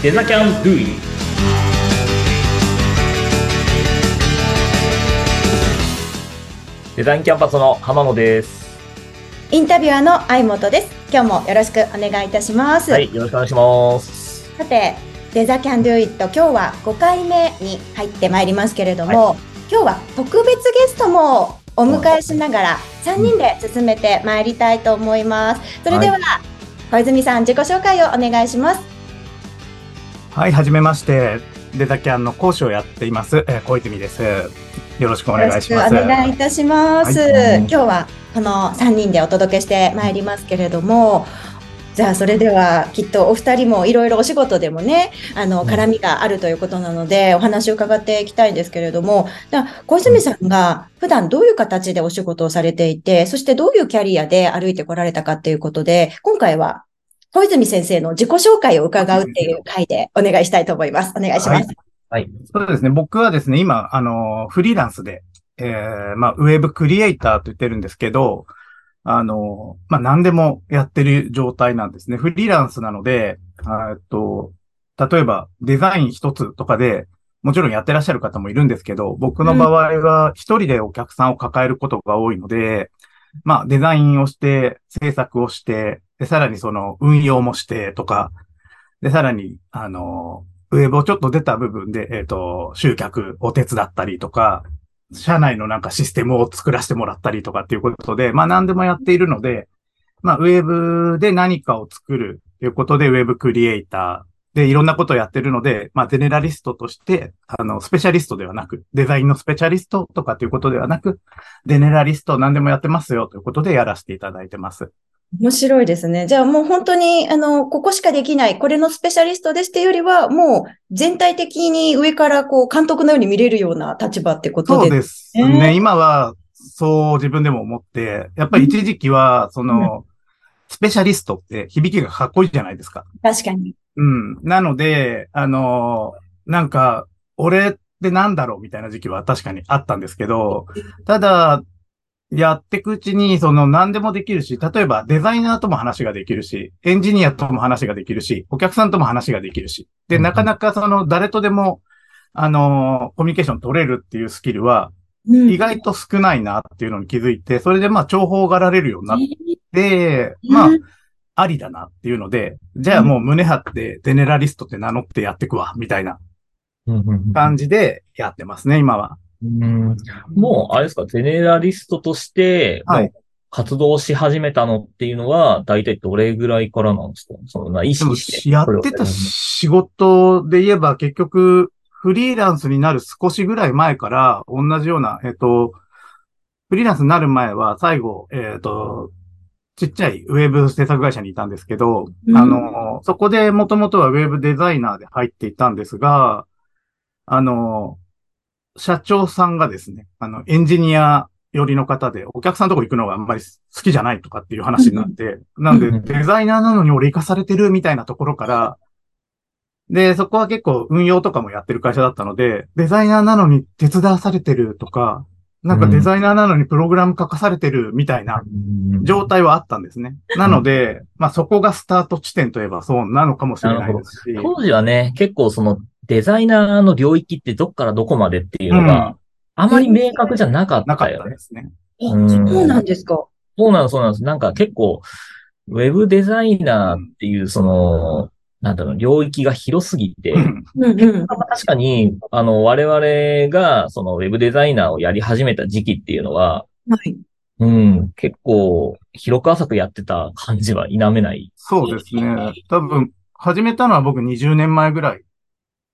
デザキャンドゥイデザインキャンパスの浜野です。インタビュアーの相本です。今日もよろしくお願いいたします。はい、よろしくお願いします。さて、デザキャンドゥイット、今日は5回目に入ってまいりますけれども、今日は特別ゲストもお迎えしながら3人で進めてまいりたいと思います。それでは、小泉さん自己紹介をお願いします。はい、はじめまして。デザキャンの講師をやっています、えー、小泉です。よろしくお願いします。よろしくお願いいたします。はい今日はこの3人でお届けしてまいりますけれども、じゃあそれではきっとお二人もいろいろお仕事でもね、あの、絡みがあるということなので、お話を伺っていきたいんですけれども、じゃあ小泉さんが普段どういう形でお仕事をされていて、そしてどういうキャリアで歩いてこられたかっていうことで、今回は小泉先生の自己紹介を伺うっていう回でお願いしたいと思います。お願いします。はい。そうですね。僕はですね、今、あの、フリーランスで、えー、まあ、ウェブクリエイターと言ってるんですけど、あの、まあ、何でもやってる状態なんですね。フリーランスなので、えっと、例えばデザイン一つとかで、もちろんやってらっしゃる方もいるんですけど、僕の場合は一人でお客さんを抱えることが多いので、まあ、デザインをして、制作をして、で、さらにその運用もしてとか、で、さらに、あの、ウェブをちょっと出た部分で、えっ、と、集客を手伝ったりとか、社内のなんかシステムを作らせてもらったりとかっていうことで、まあ何でもやっているので、まあウェブで何かを作るということで、ウェブクリエイターでいろんなことをやってるので、まあゼネラリストとして、あの、スペシャリストではなく、デザインのスペシャリストとかっていうことではなく、ゼネラリスト何でもやってますよということでやらせていただいてます。面白いですね。じゃあもう本当に、あの、ここしかできない、これのスペシャリストですっていうよりは、もう全体的に上からこう監督のように見れるような立場ってことそうで。ですね。今は、そう自分でも思って、やっぱり一時期は、その、スペシャリストって響きがかっこいいじゃないですか。確かに。うん。なので、あの、なんか、俺ってなんだろうみたいな時期は確かにあったんですけど、ただ、やっていくうちに、その何でもできるし、例えばデザイナーとも話ができるし、エンジニアとも話ができるし、お客さんとも話ができるし、で、うんなかなかその誰とでも、あの、コミュニケーション取れるっていうスキルは、うん。意外と少ないなっていうのに気づいて、それでまあ重宝がられるようになって、まあ、ありだなっていうので、じゃあもう胸張ってゼネラリストって名乗ってやってくわ、みたいな感じでやってますね、今は。うん。もう、あれですか、ゼネラリストとして、活動し始めたのっていうのは、大体どれぐらいからなんですか？そのな、意識して。やってた仕事で言えば結局、フリーランスになる少しぐらい前から、同じような、えっと、フリーランスになる前は最後、えっと、ちっちゃいウェブ制作会社にいたんですけど、うん。あの、そこでもともとはウェブデザイナーで入っていたんですが、あの、社長さんがですね、あの、エンジニア寄りの方で、お客さんのとこ行くのがあんまり好きじゃないとかっていう話になって、なんでうん。デザイナーなのに俺活かされてるみたいなところから、で、そこは結構運用とかもやってる会社だったので、デザイナーなのに手伝わされてるとか、なんかデザイナーなのにプログラム書かされてるみたいな状態はあったんですね。なので、まあそこがスタート地点といえばそうなのかもしれないですし。当時はね、結構そのデザイナーの領域ってどっからどこまでっていうのが、あまり明確じゃなかっなかったたよね。ですね。あうんそうなんですか？そうなんです、そうなんです。なんか結構、ウェブデザイナーっていう、その、なんだろう、領域が広すぎて。確かに、あの、我々が、その、ウェブデザイナーをやり始めた時期っていうのは、はい。うん、結構、広く浅くやってた感じは否めない。そうですね。多分、始めたのは僕20年前ぐらい。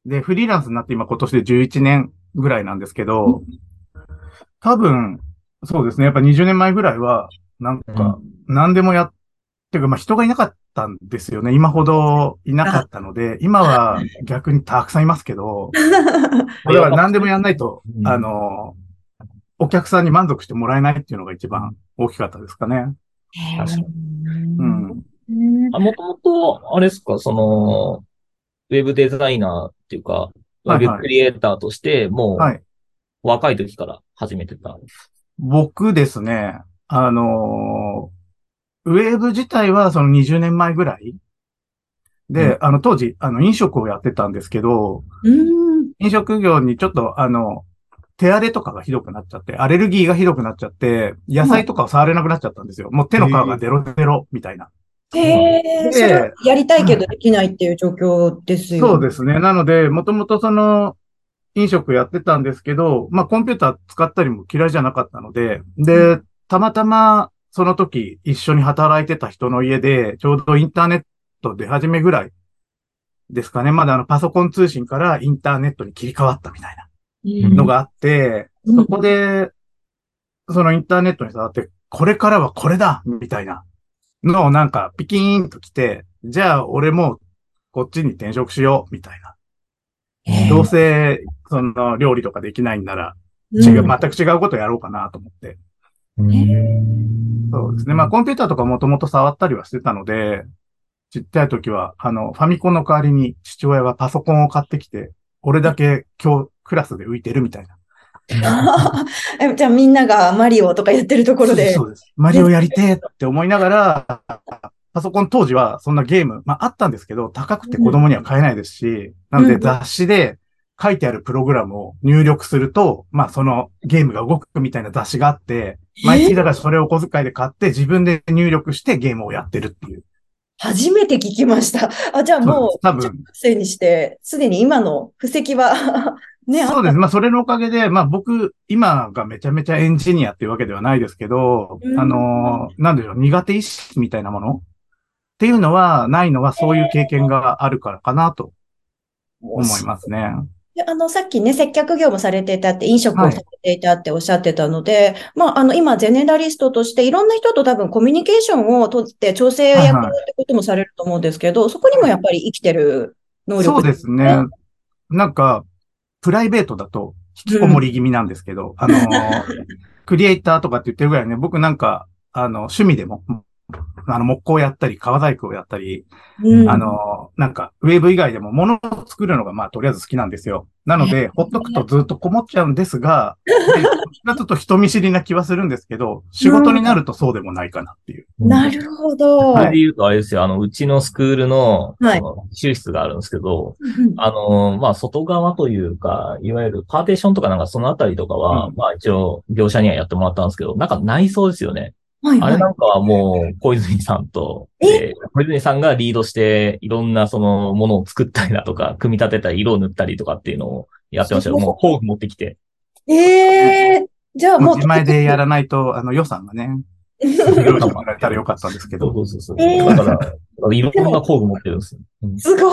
で、フリーランスになって今今年で11年ぐらいなんですけど、多分、そうですね。やっぱ20年前ぐらいは、なんか、何でもやってか、まあ人がいなかったんですよね。今ほどいなかったので、今は逆にたくさんいますけど、これは何でもやんないと、うんあの、お客さんに満足してもらえないっていうのが一番大きかったですかね。確かにうん。もともと、あれですか、その、ウェブデザイナーっていうか、ウはいェブクリエイターとして、もう、はい。若い時から始めてた。僕ですね、あのーウェーブ自体はその20年前ぐらいで、あの、当時、あの、飲食をやってたんですけど、うん。飲食業にちょっと、あの、手荒れとかがひどくなっちゃって、アレルギーがひどくなっちゃって、野菜とかを触れなくなっちゃったんですよ。もう手の皮がデロデロみたいな。へえ、やりたいけどできないっていう状況ですよ。そうですね。なので、もともとその、飲食やってたんですけど、まあ、コンピューター使ったりも嫌いじゃなかったので、で、たまたま、その時、一緒に働いてた人の家で、ちょうどインターネット出始めぐらいですかね。まだあの、パソコン通信からインターネットに切り替わったみたいなうんのがあって、うんそこで、そのインターネットに触って、これからはこれだみたいなのをなんかピキーンと来て、じゃあ俺もこっちに転職しようみたいな。へえどうせ、その料理とかできないんなら、うん違う、全く違うことやろうかなと思って。うんそうですね。まあコンピューターとかもともと触ったりはしてたので、ちっちゃい時は、あの、ファミコンの代わりに父親がパソコンを買ってきて、俺だけ今日クラスで浮いてるみたいな。えじゃあみんながマリオとかやってるところで。そうです。マリオやりてえって思いながら、パソコン当時はそんなゲーム、まああったんですけど、高くて子供には買えないですし、なのでうん雑誌で書いてあるプログラムを入力すると、まあそのゲームが動くみたいな雑誌があって、毎月だからそれをお小遣いで買って自分で入力してゲームをやってるっていう。初めて聞きました。あ、じゃあもう、多分生にして、すでに今の布石は、ね、そうです。まあ、それのおかげで、まあ、僕、今がめちゃめちゃエンジニアっていうわけではないですけど、うんあのー、なんでしょう、苦手意識みたいなものっていうのは、ないのは、そういう経験があるからかなと思いますね。であの、さっきね、接客業もされていたって、飲食をされていたっておっしゃってたので、まあ、あの、今、ゼネラリストとして、いろんな人と多分コミュニケーションをとって調整役はいはいってこともされると思うんですけど、そこにもやっぱり生きてる能力そうですね。なんか、プライベートだと、引きこもり気味なんですけど、あのー、クリエイターとかって言ってるぐらいね、僕なんか、あの、趣味でも、あの、木工やったり、革細工をやったり、うんあの、なんか、ウェブ以外でも物を作るのが、まあ、とりあえず好きなんですよ。なので、ほっとくとずっとこもっちゃうんですが、でちょっと人見知りな気はするんですけど、仕事になるとそうでもないかなっていう。なるほど。それで言うとあれですよ、あの、うちのスクールの、はいその修室があるんですけど、うんあの、まあ、外側というか、いわゆるパーテーションとかなんかそのあたりとかは、うんまあ一応業者にはやってもらったんですけど、なんか内装ですよね。はいはいあれなんかはもう小泉さんと、ええ？ー小泉さんがリードして、いろんなそのものを作ったりだとか、組み立てたり、色を塗ったりとかっていうのをやってましたよ。もう工具持ってきて。ええじゃあもう、自前でやらないと、あの、予算がね、用意してもらえたらよかったんですけど。そうそうそう。えーだから、いろんな工具持ってるんですよ。うんすごい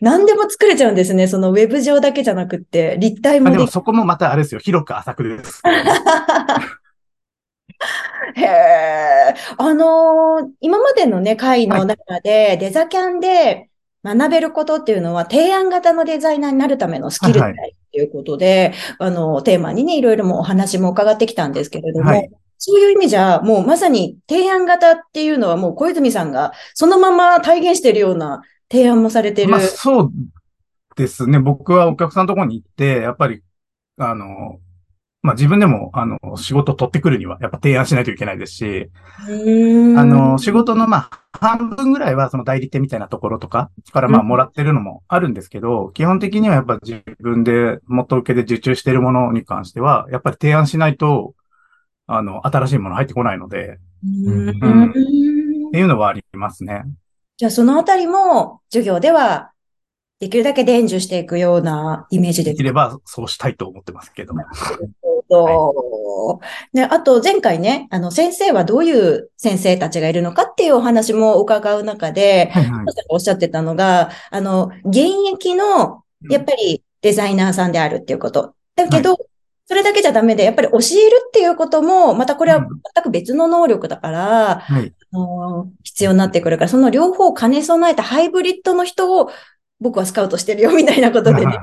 何でも作れちゃうんですね。そのウェブ上だけじゃなくって、立体まあ、でもできもそこもまたあれですよ、広く浅くです。へえ。あのー今までのね、会の中で、デザキャンで学べることっていうのは、提案型のデザイナーになるためのスキルだはいっていうことで、あの、テーマにね、いろいろもお話も伺ってきたんですけれども、はいそういう意味じゃ、もうまさに提案型っていうのはもう小泉さんがそのまま体現しているような提案もされてる。まあ、そうですね。僕はお客さんのところに行って、やっぱり、あの、まあ、自分でも、あの、仕事を取ってくるには、やっぱ提案しないといけないですし、あの、仕事の、まあ、半分ぐらいは、その代理店みたいなところとか、から、まあ、うん。もらってるのもあるんですけど、基本的にはやっぱ自分で元請けで受注しているものに関しては、やっぱり提案しないと、あの、新しいもの入ってこないので、うーん。うん。っていうのはありますね。じゃあそのあたりも授業ではできるだけ伝授していくようなイメージで。ですきれば、そうしたいと思ってますけど。と、で、あと前回ね、あの先生はどういう先生たちがいるのかっていうお話も伺う中で、はいはい。おっしゃってたのが、あの、現役のやっぱりデザイナーさんであるっていうこと。だけど、それだけじゃダメで、やっぱり教えるっていうことも、またこれは全く別の能力だから、はい。あの必要になってくるから、その両方を兼ね備えたハイブリッドの人を僕はスカウトしてるよみたいなことでね、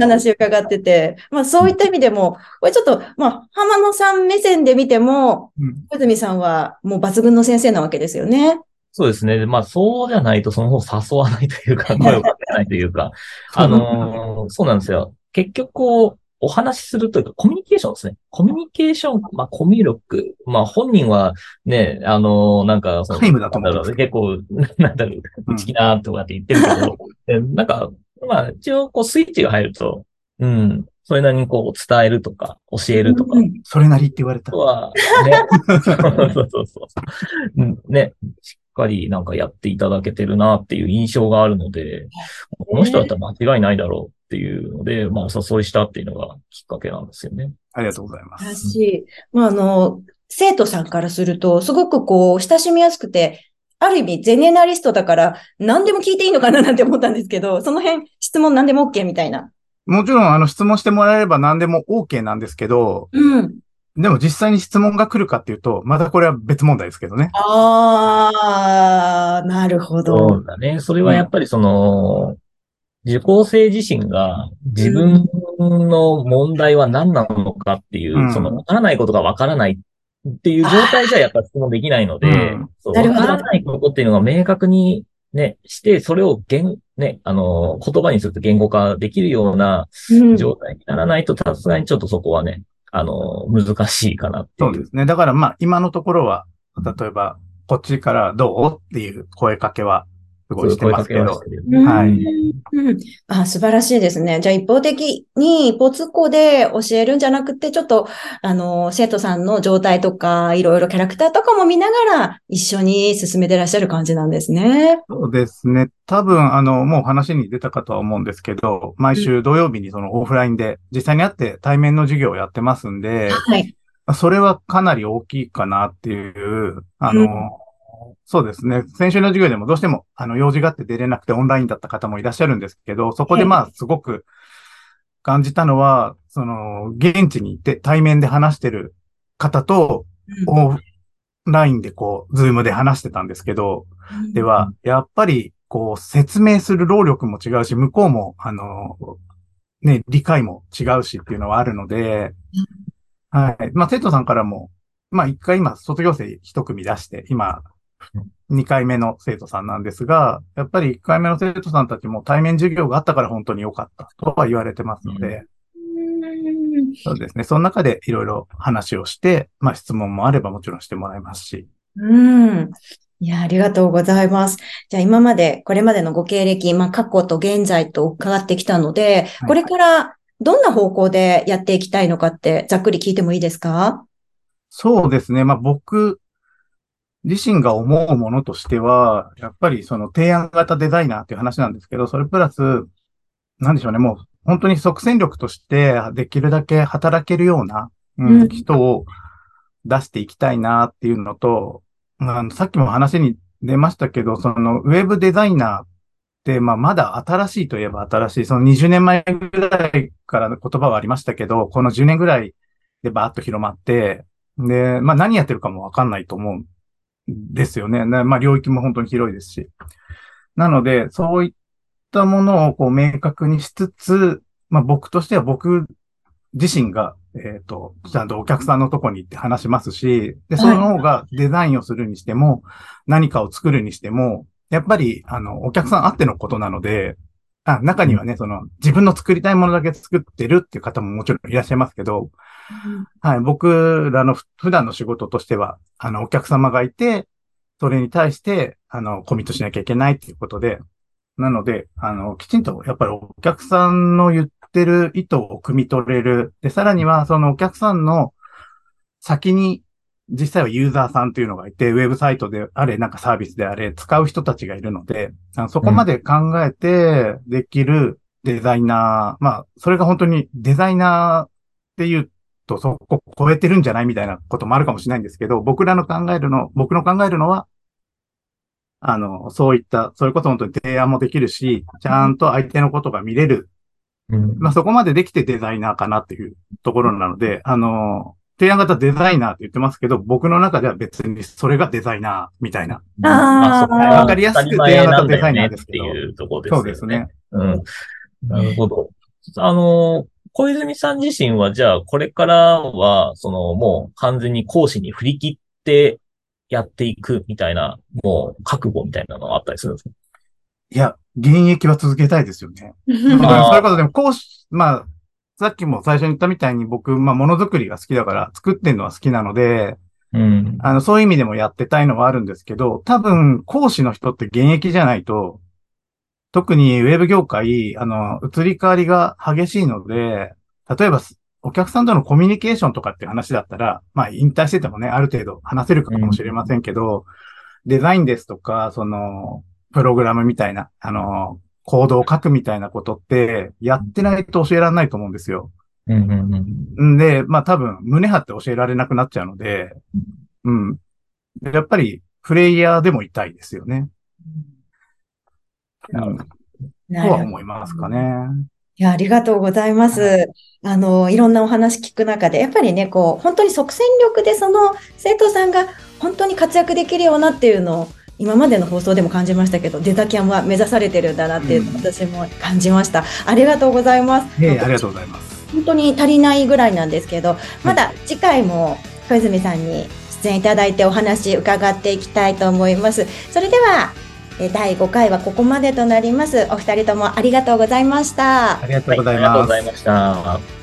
話を伺ってて、まあそういった意味でも、これちょっと、まあ浜野さん目線で見ても、うん小泉さんはもう抜群の先生なわけですよね。そうですね。まあ、そうじゃないとその方誘わないというか、声をかけないというか、あのーそうなんですよ。結局こう、お話しするというか、コミュニケーションですね。コミュニケーション、まあ、コミュ力。まあ、本人はね、あの、なんか、その、結構、なんだろう、うん。好きなとかって言ってるけど、でなんか、まあ、一応、こう、スイッチが入ると、うん、それなりにこう、伝えるとか、教えるとか、うん。それなりって言われた。は、ね、そうそうそうね、かりなんかやっていただけてるなっていう印象があるので、この人だったら間違いないだろうっていうので、まあ、お誘いしたっていうのがきっかけなんですよね。ありがとうございます。しい。まあ、あの、生徒さんからすると、すごくこう、親しみやすくて、ある意味、ゼネナリストだから、何でも聞いていいのかななんて思ったんですけど、その辺、質問何でも OK みたいな。もちろん、あの、質問してもらえれば何でも OK なんですけど、うん。でも実際に質問が来るかっていうと、またこれは別問題ですけどね。あー、なるほそどう。だね。それはやっぱりその、受講生自身が自分の問題は何なのかっていう、うんその、わからないことがわからないっていう状態じゃやっぱ質問できないので、うんそうなるほどわからないことっていうのが明確にね、して、それを言、ね、あの、言葉にすると言語化できるようなうん状態にならないと、さすがにちょっとそこはね、あの、難しいかなっていう。そうですね。だからまあ、今のところは、例えば、こっちからどう？っていう声かけは、すごいしてますけどはいうんあ、素晴らしいですね。じゃあ一方的にポツコで教えるんじゃなくて、ちょっと、あの、生徒さんの状態とか、いろいろキャラクターとかも見ながら、一緒に進めてらっしゃる感じなんですね。そうですね。多分、あの、もう話に出たかとは思うんですけど、毎週土曜日にそのオフラインで実際に会って対面の授業をやってますんで、はい。それはかなり大きいかなっていう、あの、うんそうですね。先週の授業でもどうしても、あの、用事があって出れなくてオンラインだった方もいらっしゃるんですけど、そこでまあ、すごく感じたのは、その、現地に行って対面で話してる方と、オフラインでこう、ズームで話してたんですけど、では、やっぱり、こう、説明する労力も違うし、向こうも、あの、ね、理解も違うしっていうのはあるので、はい。まあ、生徒さんからも、まあ、一回今、卒業生一組出して、今、二回目の生徒さんなんですが、やっぱり一回目の生徒さんたちも対面授業があったから本当に良かったとは言われてますので、うんそうですね。その中でいろいろ話をして、まあ、質問もあればもちろんしてもらいますし、うん。いや、ありがとうございます。じゃあ今まで、これまでのご経歴、まあ過去と現在と伺ってきたので、はいこれからどんな方向でやっていきたいのかって、ざっくり聞いてもいいですか？そうですね。まあ僕自身が思うものとしては、やっぱりその提案型デザイナーっていう話なんですけど、それプラス、なんでしょうね。もう本当に即戦力としてできるだけ働けるような、うんうん人を出していきたいなっていうのと、あのさっきも話に出ましたけど、そのウェブデザイナーって、まあまだ新しいといえば新しい、その20年前ぐらいからの言葉はありましたけど、この10年ぐらいでバーッと広まって、で、まあ何やってるかもわかんないと思うんですよね。ねまあ領域も本当に広いですし。なので、そういったものをこう明確にしつつ、まあ僕としては僕自身が、えっ、と、ちゃんとお客さんのとこに行って話しますし、で、その方がデザインをするにしても、何かを作るにしても、やっぱり、あの、お客さんあってのことなので、あ、中にはね、その、自分の作りたいものだけ作ってるっていう方ももちろんいらっしゃいますけど、はい、僕らのふ普段の仕事としては、あの、お客様がいて、それに対して、あの、コミットしなきゃいけないっていうことで、なので、あの、きちんと、やっぱりお客さんの言ってる意図を汲み取れる。で、さらには、そのお客さんの先に、実際はユーザーさんというのがいて、ウェブサイトであれ、なんかサービスであれ、使う人たちがいるので、あのそこまで考えてできるデザイナー、まあ、それが本当にデザイナーっていうと、そこ超えてるんじゃないみたいなこともあるかもしれないんですけど、僕らの考えるの、僕の考えるのは、あの、そういった、それこそ本当に提案もできるし、ちゃんと相手のことが見れる。うんまあ、そこまでできてデザイナーかなっていうところなので、あの、提案型デザイナーって言ってますけど、僕の中では別にそれがデザイナーみたいな。あーまそこはわかりやすく当たり前なんだよデザイナねっーですけどていうところですよそうですね。。うん。なるほど。あの、小泉さん自身は、じゃあ、これからは、その、もう完全に講師に振り切ってやっていくみたいな、もう、覚悟みたいなのがあったりするんですか？いや、現役は続けたいですよね。うんだからそれこそでも講師、まあ、さっきも最初に言ったみたいに僕、まあ、ものづくりが好きだから、作ってんのは好きなので、うん。あの、そういう意味でもやってたいのはあるんですけど、多分、講師の人って現役じゃないと、特にウェブ業界、あの、移り変わりが激しいので、例えば、お客さんとのコミュニケーションとかっていう話だったら、まあ、引退しててもね、ある程度話せるかもしれませんけど、デザインですとか、その、プログラムみたいな、あの、コードを書くみたいなことって、やってないと教えられないと思うんですよ。うん。うん。んで、まあ多分、胸張って教えられなくなっちゃうので、うん。でやっぱり、プレイヤーでもいたいですよね。うん。となるほどは思いますかね。いや、ありがとうございます。あの、いろんなお話聞く中で、やっぱりね、こう、本当に即戦力でその生徒さんが本当に活躍できるようなっていうのを、今までの放送でも感じましたけど、デザキャンは目指されてるんだなっていうのをうん私も感じました。ありがとうございます。ええ、ありがとうございます。本当に足りないぐらいなんですけど、まだ次回も小泉さんに出演いただいてお話伺っていきたいと思います。それでは、え第5回はここまでとなります。お二人ともありがとうございましたあ。りがとうございました。